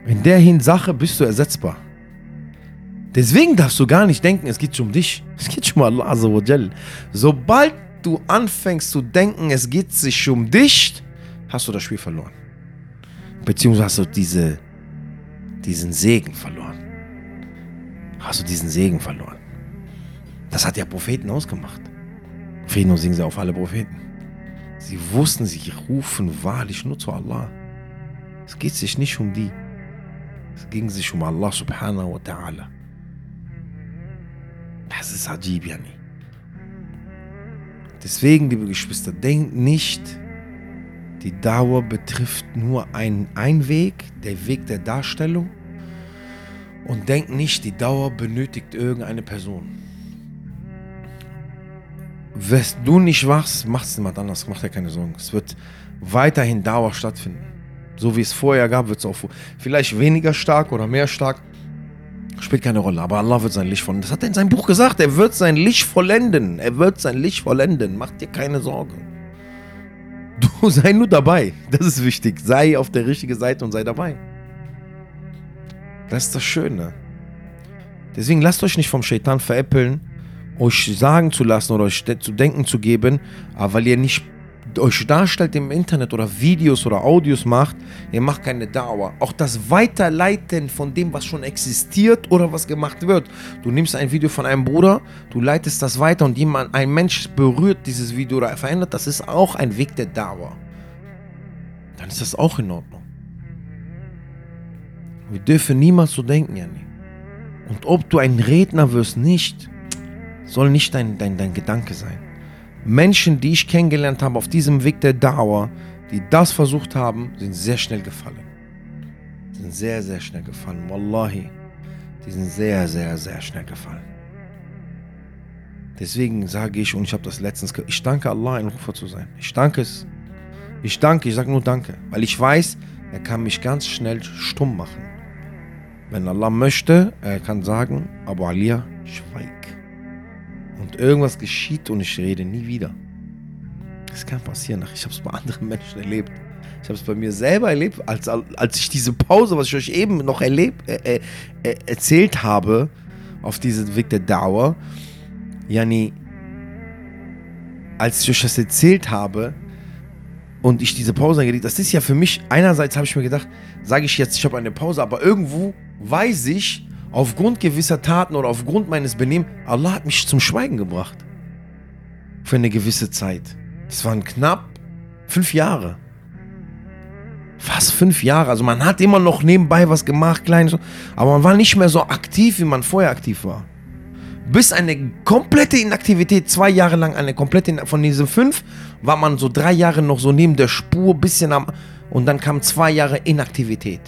In der Hinsache bist du ersetzbar. Deswegen darfst du gar nicht denken, es geht um dich. Es geht schon um Allah Azzawajal. Sobald du anfängst zu denken, es geht sich um dich, hast du das Spiel verloren. Beziehungsweise hast du diese, diesen Segen verloren. Hast du diesen Segen verloren. Das hat ja Propheten ausgemacht. Frieden und singen sie auf alle Propheten. Sie wussten, sie rufen wahrlich nur zu Allah. Es geht sich nicht um die. Es ging sich um Allah subhanahu wa ta'ala. Das ist Ajib, Yani. Deswegen, liebe Geschwister, denkt nicht, die Dauer betrifft nur einen, einen Weg, der Weg der Darstellung. Und denkt nicht, die Dauer benötigt irgendeine Person. Wenn du nicht wachst, macht es jemand anders. Mach dir keine Sorgen. Es wird weiterhin Dauer stattfinden. So wie es vorher gab, wird es auch vielleicht weniger stark oder mehr stark. Spielt keine Rolle, aber Allah wird sein Licht vollenden. Das hat er in seinem Buch gesagt. Er wird sein Licht vollenden. Er wird sein Licht vollenden. Mach dir keine Sorge. Du sei nur dabei. Das ist wichtig. Sei auf der richtigen Seite und sei dabei. Das ist das Schöne. Deswegen lasst euch nicht vom Shaitan veräppeln, euch sagen zu lassen oder euch zu denken zu geben, aber weil ihr nicht euch darstellt im Internet oder Videos oder Audios macht, ihr macht keine Dauer. Auch das Weiterleiten von dem, was schon existiert oder was gemacht wird. Du nimmst ein Video von einem Bruder, du leitest das weiter und jemand, ein Mensch berührt dieses Video oder verändert, das ist auch ein Weg der Dauer. Dann ist das auch in Ordnung. Wir dürfen niemals so denken, Janni. Und ob du ein Redner wirst, nicht, soll nicht dein, dein, dein Gedanke sein. Menschen, die ich kennengelernt habe auf diesem Weg der Dauer, die das versucht haben, sind sehr schnell gefallen. Sind sehr, sehr schnell gefallen. Wallahi. Die sind sehr, sehr, sehr schnell gefallen. Deswegen sage ich, und ich habe das letztens gehört, ich danke Allah, ein Rufer zu sein. Ich danke es. Ich danke, ich sage nur danke. Weil ich weiß, er kann mich ganz schnell stumm machen. Wenn Allah möchte, er kann sagen, Abu Alia, schweig und irgendwas geschieht und ich rede nie wieder. Das kann passieren. Ich habe es bei anderen Menschen erlebt. Ich habe es bei mir selber erlebt, als, als ich diese Pause, was ich euch eben noch erlebt, äh, äh, äh erzählt habe, auf diesen Weg der Dauer. Jani, als ich euch das erzählt habe und ich diese Pause eingelegt, das ist ja für mich, einerseits habe ich mir gedacht, sage ich jetzt, ich habe eine Pause, aber irgendwo weiß ich, aufgrund gewisser Taten oder aufgrund meines Benehmens, Allah hat mich zum Schweigen gebracht. Für eine gewisse Zeit. Das waren knapp fünf Jahre. Fast fünf Jahre. Also man hat immer noch nebenbei was gemacht, kleines, aber man war nicht mehr so aktiv, wie man vorher aktiv war. Bis eine komplette Inaktivität, zwei Jahre lang eine komplette, von diesen fünf war man so drei Jahre noch so neben der Spur, bisschen am, und dann kamen zwei Jahre Inaktivität.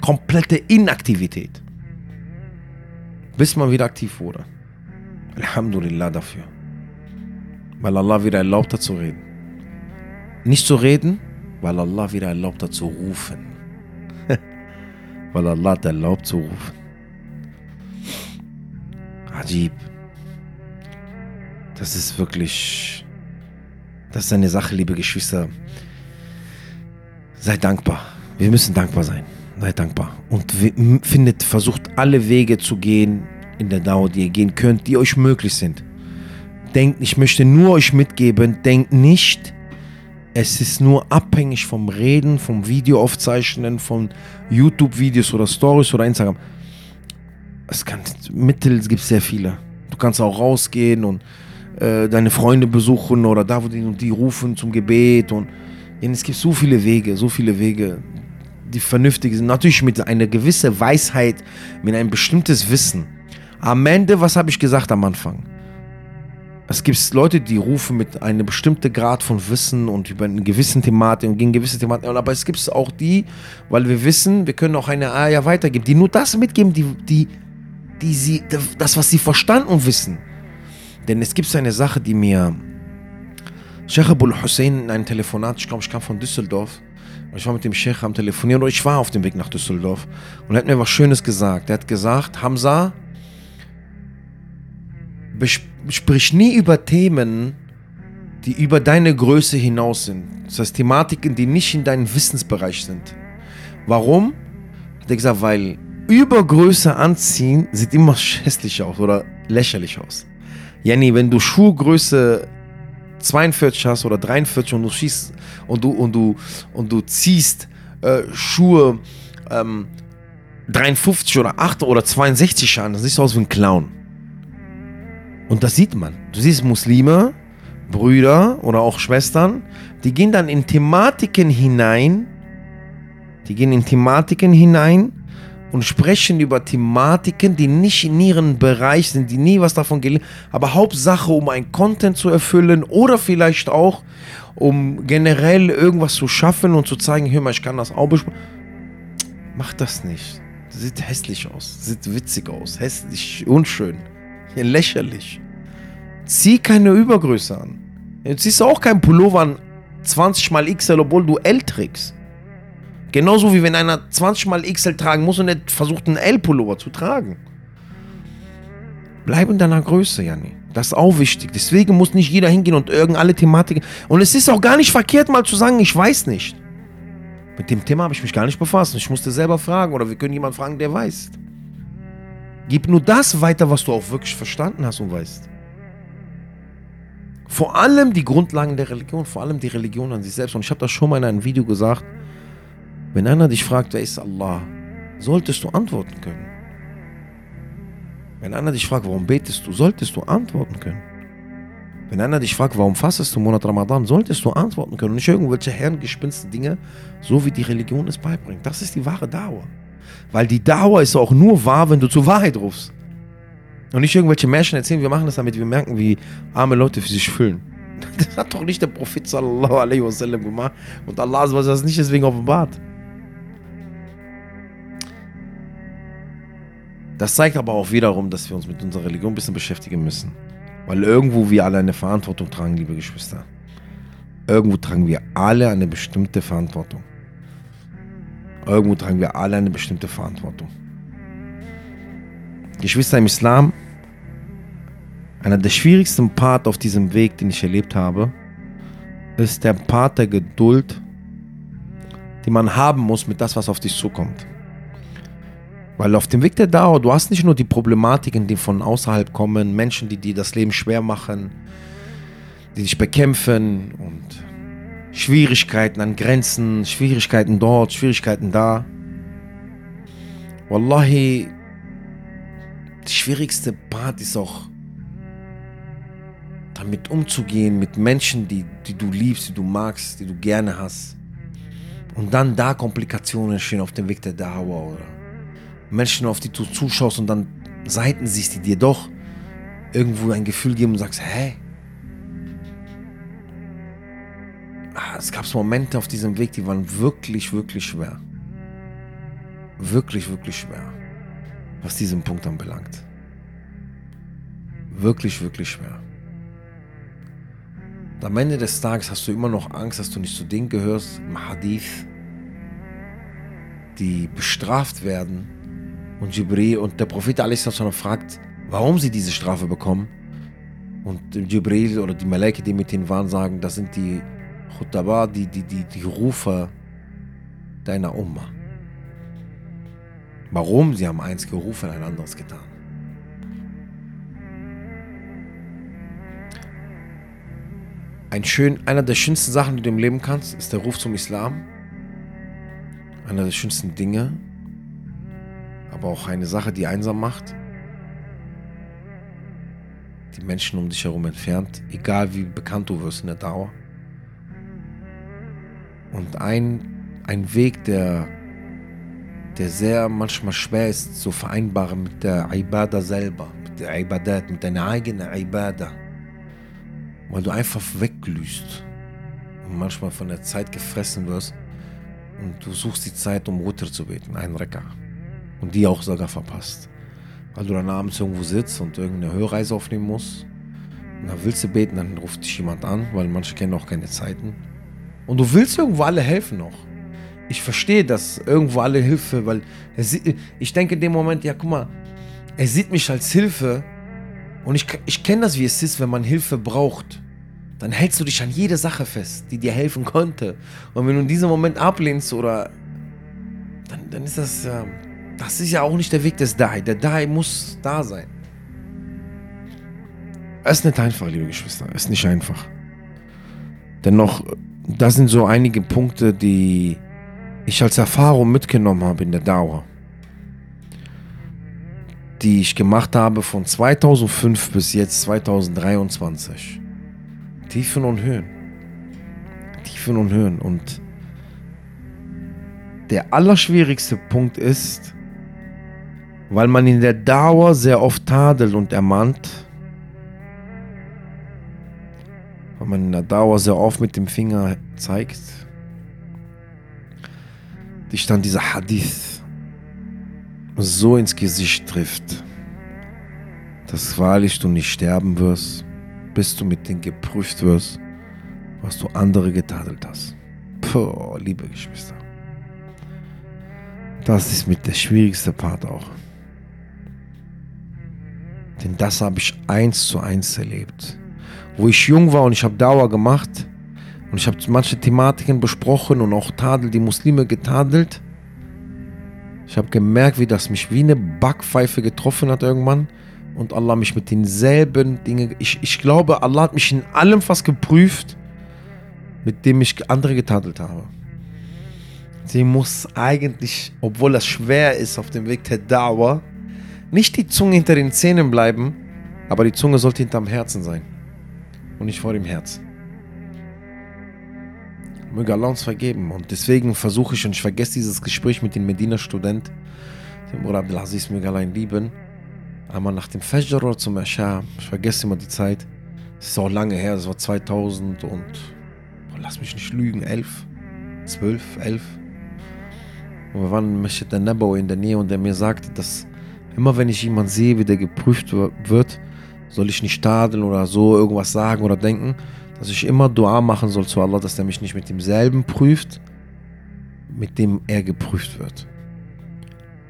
Komplette Inaktivität bis man wieder aktiv wurde. Alhamdulillah dafür. Weil Allah wieder erlaubt hat zu reden. Nicht zu reden, weil Allah wieder erlaubt hat zu rufen. weil Allah hat erlaubt zu rufen. Ajib. Das ist wirklich, das ist eine Sache, liebe Geschwister. Seid dankbar. Wir müssen dankbar sein. Seid dankbar. Und findet, versucht alle Wege zu gehen in der Dauer, die ihr gehen könnt, die euch möglich sind. Denkt, ich möchte nur euch mitgeben, denkt nicht, es ist nur abhängig vom Reden, vom Video aufzeichnen, von YouTube-Videos oder Stories oder Instagram. Es kann, Mittel gibt sehr viele. Du kannst auch rausgehen und äh, deine Freunde besuchen oder da, wo die, die rufen zum Gebet. Und es gibt so viele Wege, so viele Wege, die vernünftig sind. Natürlich mit einer gewissen Weisheit, mit einem bestimmtes Wissen. Am Ende, was habe ich gesagt am Anfang? Es gibt Leute, die rufen mit einem bestimmten Grad von Wissen und über eine gewisse Thematik und gegen gewisse Thematik. Aber es gibt auch die, weil wir wissen, wir können auch eine Aya weitergeben, die nur das mitgeben, die, die, die sie, das, was sie verstanden wissen. Denn es gibt eine Sache, die mir Sheikh Abul Hussein in einem Telefonat, ich glaube, ich kam von Düsseldorf, ich war mit dem Sheikh am Telefonieren und ich war auf dem Weg nach Düsseldorf und er hat mir was Schönes gesagt. Er hat gesagt, Hamza, sprich nie über Themen, die über deine Größe hinaus sind. Das heißt, Thematiken, die nicht in deinem Wissensbereich sind. Warum? Hat er gesagt, weil Übergröße anziehen sieht immer hässlich aus oder lächerlich aus. Jenny, wenn du Schuhgröße 42 hast oder 43 und du schießt und du und du und du ziehst äh, Schuhe ähm, 53 oder 8 oder 62 an, dann siehst du aus wie ein Clown. Und das sieht man. Du siehst Muslime, Brüder oder auch Schwestern, die gehen dann in Thematiken hinein, die gehen in Thematiken hinein und sprechen über Thematiken, die nicht in ihrem Bereich sind, die nie was davon gelesen aber Hauptsache, um ein Content zu erfüllen oder vielleicht auch, um generell irgendwas zu schaffen und zu zeigen, hör mal, ich kann das auch besprechen. Mach das nicht. Das sieht hässlich aus, sieht witzig aus, hässlich, unschön lächerlich. Zieh keine Übergröße an. Du ziehst auch keinen Pullover an 20 mal XL, obwohl du L trägst. Genauso wie wenn einer 20 mal XL tragen muss und nicht versucht, einen L-Pullover zu tragen. Bleib in deiner Größe, Janni. Das ist auch wichtig. Deswegen muss nicht jeder hingehen und irgendeine Thematik. Und es ist auch gar nicht verkehrt, mal zu sagen, ich weiß nicht. Mit dem Thema habe ich mich gar nicht befasst. Ich musste selber fragen oder wir können jemanden fragen, der weiß. Gib nur das weiter, was du auch wirklich verstanden hast und weißt. Vor allem die Grundlagen der Religion, vor allem die Religion an sich selbst. Und ich habe das schon mal in einem Video gesagt. Wenn einer dich fragt, wer ist Allah, solltest du antworten können. Wenn einer dich fragt, warum betest du, solltest du antworten können. Wenn einer dich fragt, warum fastest du im Monat Ramadan, solltest du antworten können und nicht irgendwelche herrengespinste Dinge, so wie die Religion es beibringt. Das ist die wahre Dauer. Weil die Dauer ist auch nur wahr, wenn du zur Wahrheit rufst. Und nicht irgendwelche Märchen erzählen, wir machen das damit wir merken, wie arme Leute für sich fühlen. Das hat doch nicht der Prophet sallallahu alaihi wasallam gemacht. Und Allah hat das nicht deswegen offenbart. Das zeigt aber auch wiederum, dass wir uns mit unserer Religion ein bisschen beschäftigen müssen. Weil irgendwo wir alle eine Verantwortung tragen, liebe Geschwister. Irgendwo tragen wir alle eine bestimmte Verantwortung. Irgendwo tragen wir alle eine bestimmte Verantwortung. Geschwister im Islam, einer der schwierigsten Part auf diesem Weg, den ich erlebt habe, ist der Part der Geduld, die man haben muss mit das, was auf dich zukommt. Weil auf dem Weg der Dauer, du hast nicht nur die Problematiken, die von außerhalb kommen, Menschen, die dir das Leben schwer machen, die dich bekämpfen und Schwierigkeiten an Grenzen, Schwierigkeiten dort, Schwierigkeiten da. Wallahi, die schwierigste Part ist auch, damit umzugehen mit Menschen, die, die du liebst, die du magst, die du gerne hast. Und dann da Komplikationen entstehen auf dem Weg der Dauer oder Menschen, auf die du zuschaust und dann Seiten siehst, die dir doch irgendwo ein Gefühl geben und sagst, hä? es gab Momente auf diesem Weg, die waren wirklich, wirklich schwer. Wirklich, wirklich schwer. Was diesen Punkt anbelangt. Wirklich, wirklich schwer. Und am Ende des Tages hast du immer noch Angst, dass du nicht zu denen gehörst, im Hadith, die bestraft werden. Und Jibril und der Prophet a.s. fragt, warum sie diese Strafe bekommen. Und Jibril oder die Malaike, die mit ihnen waren, sagen, das sind die Khutaba, die, die, die, die Rufer deiner Umma. Warum? Sie haben eins gerufen, ein anderes getan. Ein schön, einer der schönsten Sachen, die du im Leben kannst, ist der Ruf zum Islam. Einer der schönsten Dinge, aber auch eine Sache, die einsam macht. Die Menschen um dich herum entfernt, egal wie bekannt du wirst in der Dauer. Und ein, ein Weg, der, der sehr manchmal schwer ist zu vereinbaren mit der Ibadah selber, mit der Ibadat, mit deiner eigenen Ibadah weil du einfach wegglühst und manchmal von der Zeit gefressen wirst und du suchst die Zeit, um Rutter zu beten, einen Recker. Und die auch sogar verpasst. Weil du dann abends irgendwo sitzt und irgendeine Hörreise aufnehmen musst. Und dann willst du beten, dann ruft dich jemand an, weil manche kennen auch keine Zeiten. Und du willst irgendwo alle helfen noch. Ich verstehe das, irgendwo alle Hilfe, weil sieht, ich denke in dem Moment, ja guck mal, er sieht mich als Hilfe, und ich, ich kenne das, wie es ist, wenn man Hilfe braucht. Dann hältst du dich an jede Sache fest, die dir helfen konnte. Und wenn du in diesem Moment ablehnst oder. Dann, dann ist das. Äh, das ist ja auch nicht der Weg des Dai. Der Dai muss da sein. Es ist nicht einfach, liebe Geschwister. Es ist nicht einfach. Dennoch, das sind so einige Punkte, die ich als Erfahrung mitgenommen habe in der Dauer die ich gemacht habe von 2005 bis jetzt 2023. Tiefen und Höhen. Tiefen und Höhen. Und der allerschwierigste Punkt ist, weil man in der Dauer sehr oft tadelt und ermahnt, weil man in der Dauer sehr oft mit dem Finger zeigt, dich dann dieser Hadith so ins Gesicht trifft, dass wahrlich du nicht sterben wirst, bis du mit denen geprüft wirst, was du andere getadelt hast. Puh, liebe Geschwister. Das ist mit der schwierigste Part auch. Denn das habe ich eins zu eins erlebt. Wo ich jung war und ich habe Dauer gemacht und ich habe manche Thematiken besprochen und auch Tadel, die Muslime getadelt. Ich habe gemerkt, wie das mich wie eine Backpfeife getroffen hat irgendwann. Und Allah mich mit denselben Dingen. Ich, ich glaube, Allah hat mich in allem fast geprüft, mit dem ich andere getadelt habe. Sie muss eigentlich, obwohl das schwer ist auf dem Weg der Dauer, nicht die Zunge hinter den Zähnen bleiben, aber die Zunge sollte hinterm Herzen sein und nicht vor dem Herzen. Möge Allah uns vergeben. Und deswegen versuche ich, und ich vergesse dieses Gespräch mit dem Medina-Student, dem Bruder Abdelaziz, möge Allah lieben, einmal nach dem Fajr oder zum Asha, ich vergesse immer die Zeit, es ist auch lange her, das war 2000 und, oh, lass mich nicht lügen, 11, 12, 11. Und wir waren in Masjid al in der Nähe und der mir sagte, dass immer wenn ich jemanden sehe, wie der geprüft wird, soll ich nicht tadeln oder so irgendwas sagen oder denken, dass ich immer Dua machen soll zu Allah, dass er mich nicht mit demselben prüft, mit dem er geprüft wird.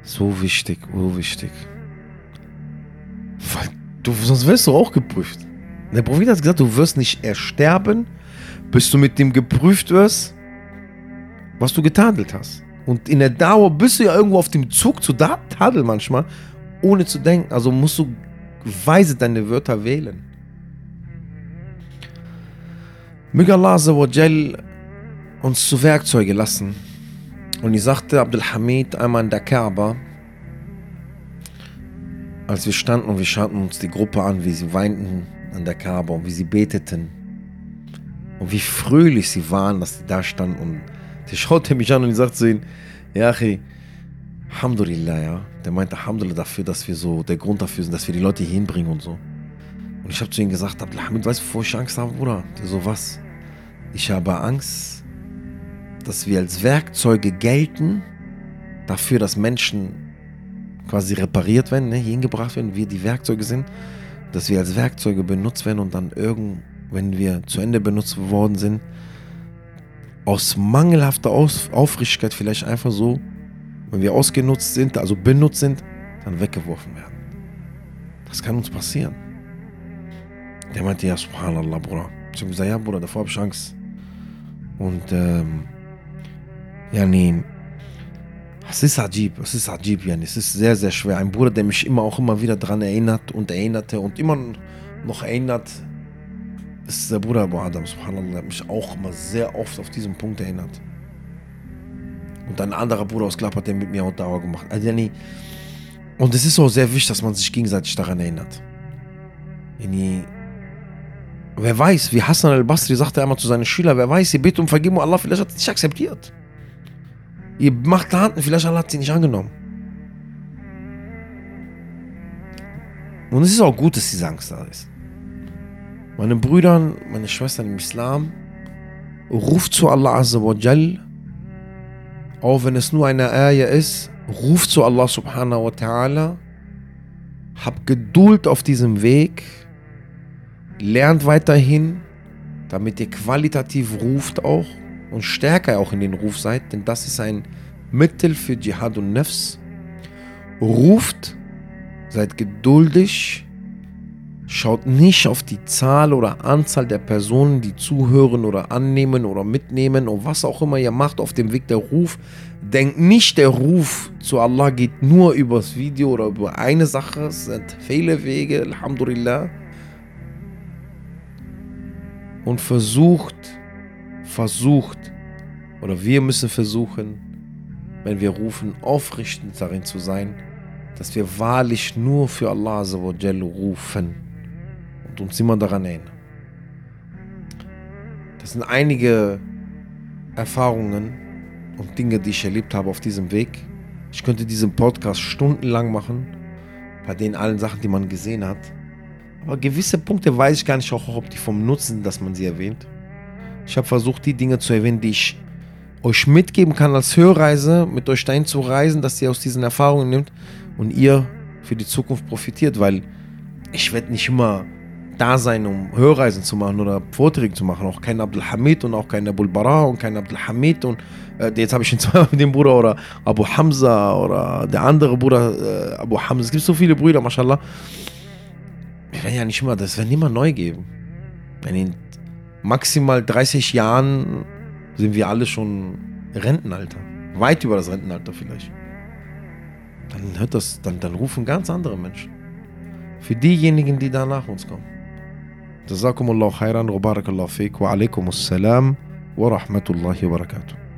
So wichtig, so wichtig. Weil du, sonst wirst du auch geprüft. Der Prophet hat gesagt, du wirst nicht ersterben, bis du mit dem geprüft wirst, was du getadelt hast. Und in der Dauer bist du ja irgendwo auf dem Zug zu Tadel manchmal, ohne zu denken. Also musst du weise deine Wörter wählen. Möge Allah uns zu Werkzeuge lassen. Und ich sagte Abdul Hamid einmal in der Kaaba, als wir standen und wir schauten uns die Gruppe an, wie sie weinten an der Kaaba und wie sie beteten und wie fröhlich sie waren, dass sie da standen. Und der schaute mich an und ich sagte zu ihnen, ja, Achi, Alhamdulillah, ja. Der meinte Alhamdulillah dafür, dass wir so, der Grund dafür sind, dass wir die Leute hier hinbringen und so. Und ich habe zu ihm gesagt, Abdelhamid, weißt du, wovor ich Angst habe, Bruder? Der so, was? Ich habe Angst, dass wir als Werkzeuge gelten, dafür, dass Menschen quasi repariert werden, ne, hier hingebracht werden, wir die Werkzeuge sind, dass wir als Werkzeuge benutzt werden und dann irgend, wenn wir zu Ende benutzt worden sind, aus mangelhafter Aufrichtigkeit vielleicht einfach so, wenn wir ausgenutzt sind, also benutzt sind, dann weggeworfen werden. Das kann uns passieren. Der meinte, ja, subhanallah, Bruder. Ich habe gesagt, ja, Bruder, davor habe ich Angst. Und, ähm, ja, nee, es ist Ajib, es ist Ajib, yani. es ist sehr, sehr schwer. Ein Bruder, der mich immer auch immer wieder daran erinnert und erinnerte und immer noch erinnert, ist der Bruder Abu Adam, subhanallah, der mich auch immer sehr oft auf diesen Punkt erinnert. Und ein anderer Bruder aus Klapp hat der mit mir auch Dauer gemacht. Also, yani, und es ist auch sehr wichtig, dass man sich gegenseitig daran erinnert. Yani, wer weiß, wie Hassan al-Basri sagte einmal zu seinen Schülern, wer weiß, ihr betet um Vergebung, Allah vielleicht hat es nicht akzeptiert. Ihr macht Taten, vielleicht Allah hat sie nicht angenommen. Und es ist auch gut, dass diese Angst da ist. Meine Brüder, meine Schwestern im Islam, ruft zu Allah Azza wa Jal, auch wenn es nur eine Ayah ist, ruft zu Allah subhanahu wa ta'ala, habt Geduld auf diesem Weg, lernt weiterhin, damit ihr qualitativ ruft auch und stärker auch in den Ruf seid, denn das ist ein Mittel für Jihad und Nefs. Ruft, seid geduldig, schaut nicht auf die Zahl oder Anzahl der Personen, die zuhören oder annehmen oder mitnehmen und was auch immer ihr macht auf dem Weg der Ruf. Denkt nicht, der Ruf zu Allah geht nur übers Video oder über eine Sache. Es sind viele Wege, Alhamdulillah. Und versucht, versucht, oder wir müssen versuchen, wenn wir rufen, aufrichtend darin zu sein, dass wir wahrlich nur für Allah rufen und uns immer daran erinnern. Das sind einige Erfahrungen und Dinge, die ich erlebt habe auf diesem Weg. Ich könnte diesen Podcast stundenlang machen, bei den allen Sachen, die man gesehen hat. Aber gewisse Punkte weiß ich gar nicht auch, ob die vom Nutzen, dass man sie erwähnt. Ich habe versucht, die Dinge zu erwähnen, die ich euch mitgeben kann als Hörreise, mit euch dahin zu reisen, dass ihr aus diesen Erfahrungen nimmt und ihr für die Zukunft profitiert, weil ich werde nicht immer da sein, um Hörreisen zu machen oder Vorträge zu machen. Auch kein Abdul Hamid und auch kein Abul Bara und kein Abdul Hamid und äh, jetzt habe ich ihn zweimal mit dem Bruder oder Abu Hamza oder der andere Bruder äh, Abu Hamza. Es gibt so viele Brüder, mashallah. Wir werden ja nicht immer, das werden immer neu geben. Wenn in maximal 30 Jahren sind wir alle schon Rentenalter. Weit über das Rentenalter vielleicht. Dann hört das, dann, dann rufen ganz andere Menschen. Für diejenigen, die da nach uns kommen. جزاكم الله خيرا وبارك الله فيك وعليكم السلام ورحمة الله وبركاته.